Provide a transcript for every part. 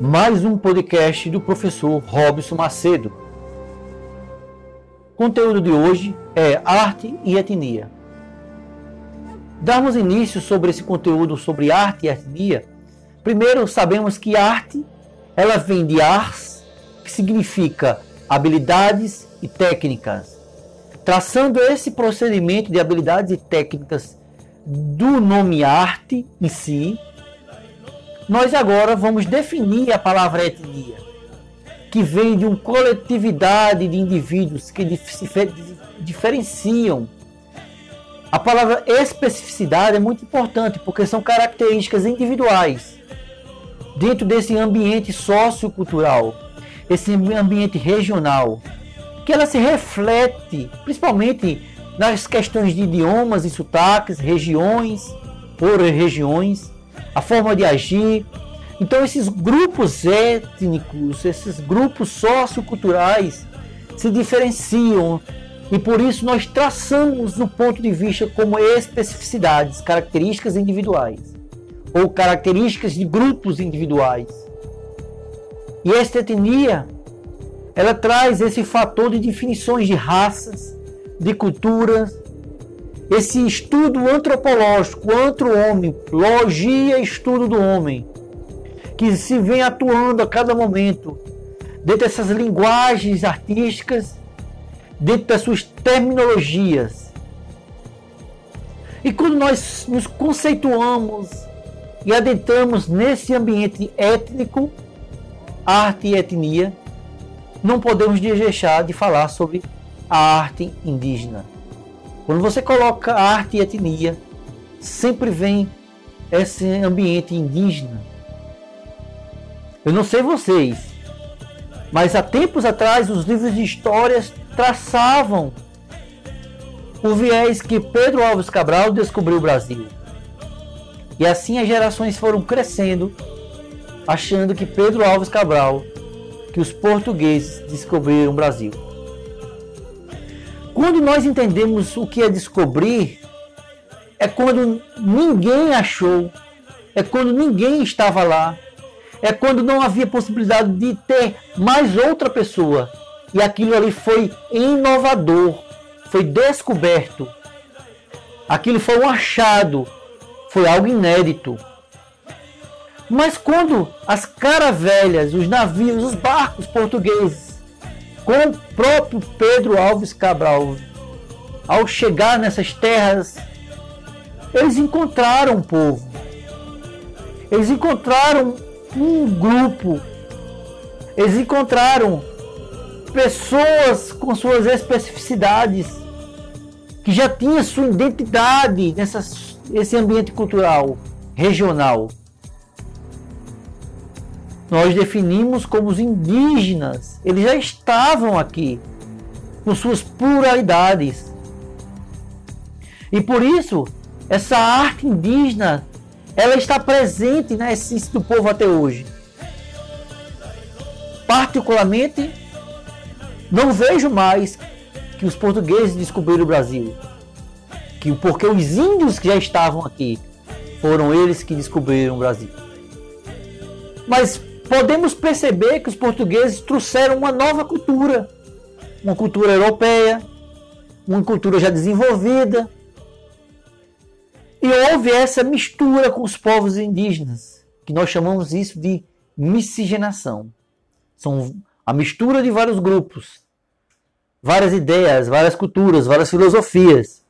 mais um podcast do professor Robson Macedo. O conteúdo de hoje é arte e etnia. Darmos início sobre esse conteúdo sobre arte e etnia. Primeiro, sabemos que arte ela vem de ars, que significa habilidades e técnicas. Traçando esse procedimento de habilidades e técnicas do nome arte em si, nós agora vamos definir a palavra etnia, que vem de uma coletividade de indivíduos que se diferenciam. A palavra especificidade é muito importante porque são características individuais dentro desse ambiente sociocultural, esse ambiente regional, que ela se reflete principalmente nas questões de idiomas e sotaques, regiões por regiões a forma de agir. Então, esses grupos étnicos, esses grupos socioculturais se diferenciam e por isso nós traçamos no ponto de vista como especificidades, características individuais ou características de grupos individuais. E esta etnia, ela traz esse fator de definições de raças, de culturas, esse estudo antropológico, antro-homem, logia estudo do homem, que se vem atuando a cada momento dentro dessas linguagens artísticas, dentro das suas terminologias. E quando nós nos conceituamos e adentramos nesse ambiente étnico, arte e etnia, não podemos deixar de falar sobre a arte indígena quando você coloca arte e etnia, sempre vem esse ambiente indígena. Eu não sei vocês, mas há tempos atrás os livros de histórias traçavam o viés que Pedro Alves Cabral descobriu o Brasil. E assim as gerações foram crescendo, achando que Pedro Alves Cabral, que os portugueses descobriram o Brasil. Quando nós entendemos o que é descobrir, é quando ninguém achou, é quando ninguém estava lá, é quando não havia possibilidade de ter mais outra pessoa. E aquilo ali foi inovador, foi descoberto. Aquilo foi um achado, foi algo inédito. Mas quando as caravelhas, os navios, os barcos portugueses com o próprio Pedro Alves Cabral, ao chegar nessas terras, eles encontraram um povo. Eles encontraram um grupo. Eles encontraram pessoas com suas especificidades, que já tinha sua identidade nesse ambiente cultural regional nós definimos como os indígenas. Eles já estavam aqui, com suas pluralidades. E por isso, essa arte indígena, ela está presente na essência do povo até hoje. Particularmente, não vejo mais que os portugueses descobriram o Brasil. Que porque os índios que já estavam aqui foram eles que descobriram o Brasil. Mas podemos perceber que os portugueses trouxeram uma nova cultura, uma cultura europeia, uma cultura já desenvolvida. E houve essa mistura com os povos indígenas, que nós chamamos isso de miscigenação. São a mistura de vários grupos, várias ideias, várias culturas, várias filosofias.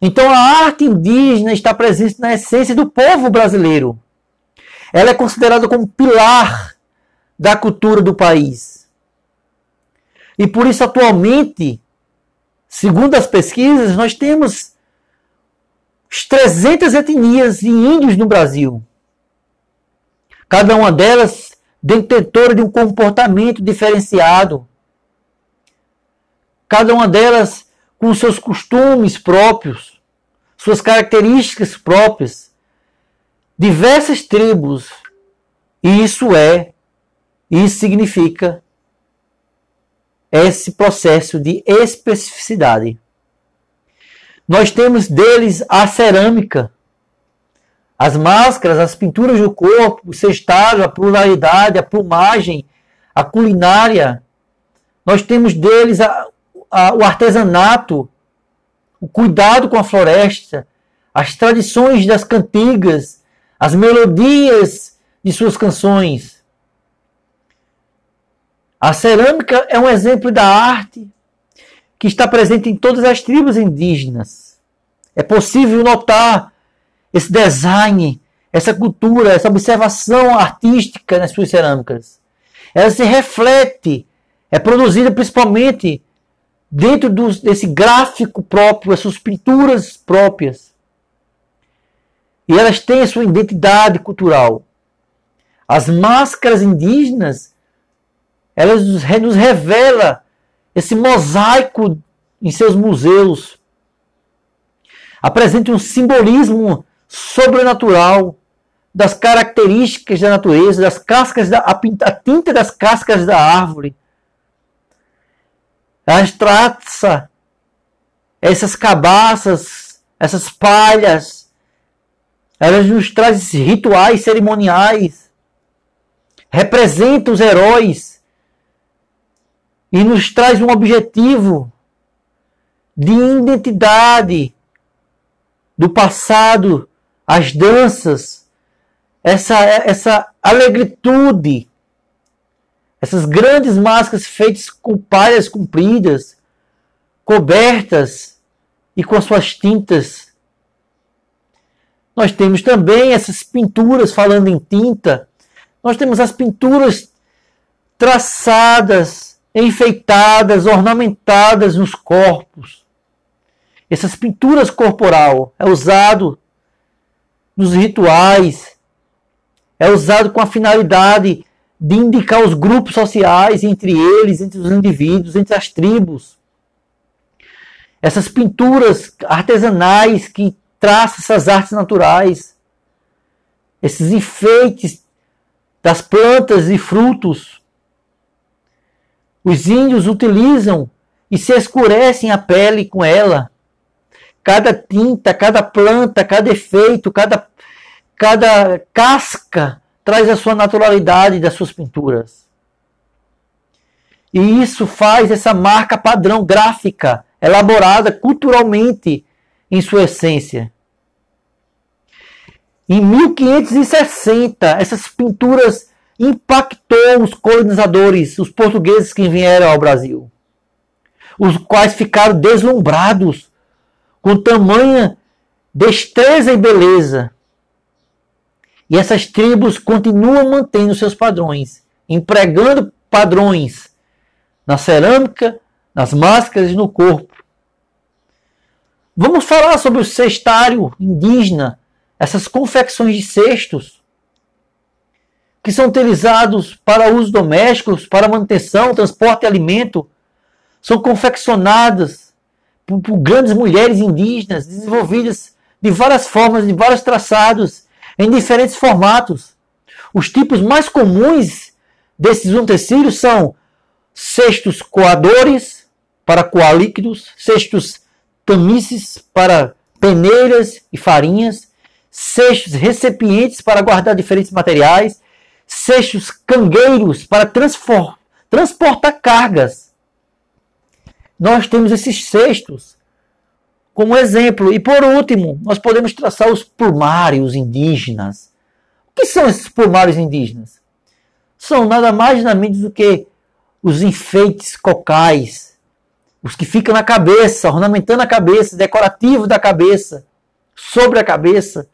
Então a arte indígena está presente na essência do povo brasileiro. Ela é considerada como pilar da cultura do país. E por isso, atualmente, segundo as pesquisas, nós temos 300 etnias de índios no Brasil. Cada uma delas detentora de um comportamento diferenciado. Cada uma delas com seus costumes próprios, suas características próprias diversas tribos. E isso é, isso significa esse processo de especificidade. Nós temos deles a cerâmica. As máscaras, as pinturas do corpo, o cestário, a pluralidade, a plumagem, a culinária. Nós temos deles a, a, o artesanato, o cuidado com a floresta, as tradições das cantigas, as melodias de suas canções. A cerâmica é um exemplo da arte que está presente em todas as tribos indígenas. É possível notar esse design, essa cultura, essa observação artística nas suas cerâmicas. Ela se reflete, é produzida principalmente dentro do, desse gráfico próprio, as suas pinturas próprias. E elas têm a sua identidade cultural. As máscaras indígenas, elas nos revela esse mosaico em seus museus. Apresenta um simbolismo sobrenatural das características da natureza, das cascas da a, a tinta das cascas da árvore. Elas traça essas cabaças, essas palhas, elas nos trazem rituais cerimoniais, representam os heróis e nos traz um objetivo de identidade do passado, as danças, essa, essa alegritude, essas grandes máscaras feitas com palhas compridas, cobertas e com suas tintas nós temos também essas pinturas, falando em tinta, nós temos as pinturas traçadas, enfeitadas, ornamentadas nos corpos. Essas pinturas corporal é usado nos rituais, é usado com a finalidade de indicar os grupos sociais entre eles, entre os indivíduos, entre as tribos. Essas pinturas artesanais que traça essas artes naturais, esses enfeites das plantas e frutos. Os índios utilizam e se escurecem a pele com ela. Cada tinta, cada planta, cada efeito, cada, cada casca traz a sua naturalidade das suas pinturas. E isso faz essa marca padrão gráfica, elaborada culturalmente em sua essência. Em 1560, essas pinturas impactou os colonizadores, os portugueses que vieram ao Brasil, os quais ficaram deslumbrados com tamanha destreza e beleza. E essas tribos continuam mantendo seus padrões, empregando padrões na cerâmica, nas máscaras e no corpo. Vamos falar sobre o cestário indígena, essas confecções de cestos que são utilizados para uso domésticos, para manutenção, transporte e alimento, são confeccionadas por, por grandes mulheres indígenas, desenvolvidas de várias formas, de vários traçados, em diferentes formatos. Os tipos mais comuns desses utensílios são cestos coadores para coar líquidos, cestos tamices para peneiras e farinhas, cestos recipientes para guardar diferentes materiais, cestos cangueiros para transportar cargas. Nós temos esses cestos como exemplo. E por último, nós podemos traçar os plumários indígenas. O que são esses plumários indígenas? São nada mais nada menos do que os enfeites cocais os que ficam na cabeça, ornamentando a cabeça, decorativo da cabeça, sobre a cabeça.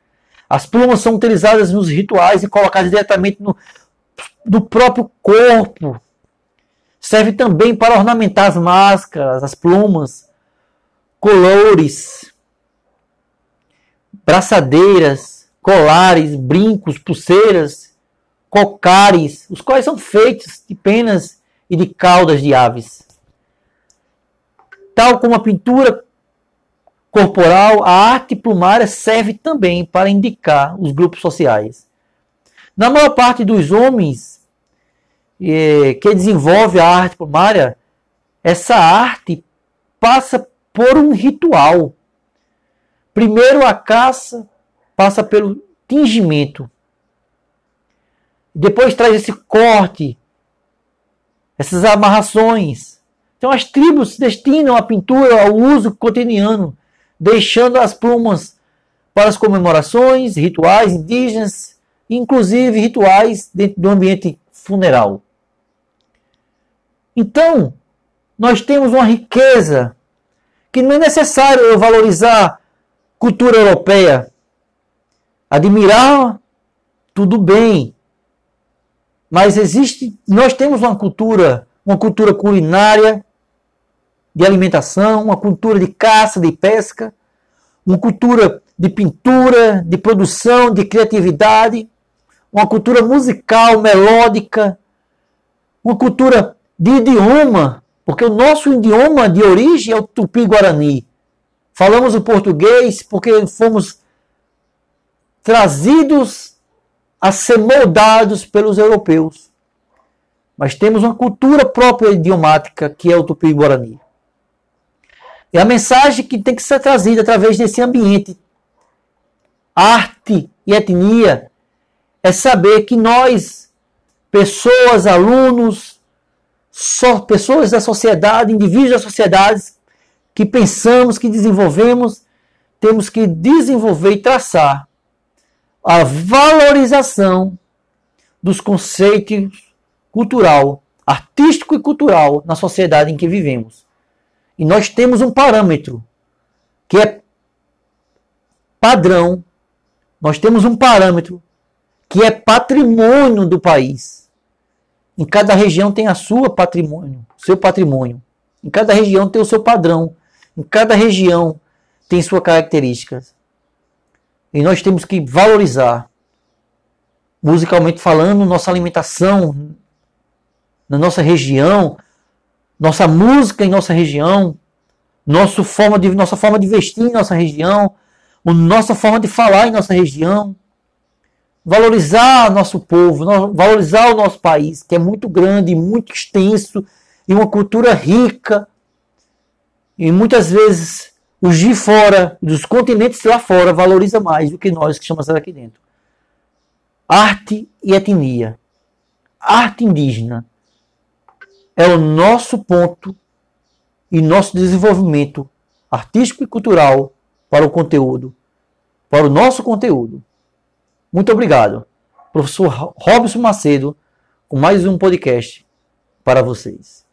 As plumas são utilizadas nos rituais e colocadas diretamente no, no próprio corpo. Serve também para ornamentar as máscaras, as plumas, colores, braçadeiras, colares, brincos, pulseiras, cocares, os quais são feitos de penas e de caudas de aves. Tal como a pintura corporal, a arte plumária serve também para indicar os grupos sociais. Na maior parte dos homens eh, que desenvolve a arte plumária, essa arte passa por um ritual. Primeiro a caça passa pelo, tingimento. Depois traz esse corte, essas amarrações. Então as tribos se destinam a pintura ao uso cotidiano, deixando as plumas para as comemorações, rituais indígenas, inclusive rituais dentro do ambiente funeral. Então, nós temos uma riqueza que não é necessário eu valorizar cultura europeia. Admirar, tudo bem. Mas existe, nós temos uma cultura, uma cultura culinária, de alimentação, uma cultura de caça, de pesca, uma cultura de pintura, de produção, de criatividade, uma cultura musical, melódica, uma cultura de idioma, porque o nosso idioma de origem é o tupi-guarani. Falamos o português porque fomos trazidos a ser moldados pelos europeus. Mas temos uma cultura própria idiomática que é o tupi-guarani. É a mensagem que tem que ser trazida através desse ambiente. Arte e etnia é saber que nós, pessoas, alunos, só pessoas da sociedade, indivíduos da sociedade, que pensamos, que desenvolvemos, temos que desenvolver e traçar a valorização dos conceitos cultural, artístico e cultural na sociedade em que vivemos. E nós temos um parâmetro que é padrão. Nós temos um parâmetro que é patrimônio do país. Em cada região tem a sua patrimônio, seu patrimônio. Em cada região tem o seu padrão. Em cada região tem suas características. E nós temos que valorizar, musicalmente falando, nossa alimentação na nossa região, nossa música em nossa região, nossa forma de, nossa forma de vestir em nossa região, nossa forma de falar em nossa região. Valorizar nosso povo, valorizar o nosso país, que é muito grande, muito extenso e uma cultura rica. E muitas vezes os de fora, dos continentes lá fora, valoriza mais do que nós que estamos aqui dentro. Arte e etnia. Arte indígena é o nosso ponto e nosso desenvolvimento artístico e cultural para o conteúdo, para o nosso conteúdo. Muito obrigado. Professor Robson Macedo, com mais um podcast para vocês.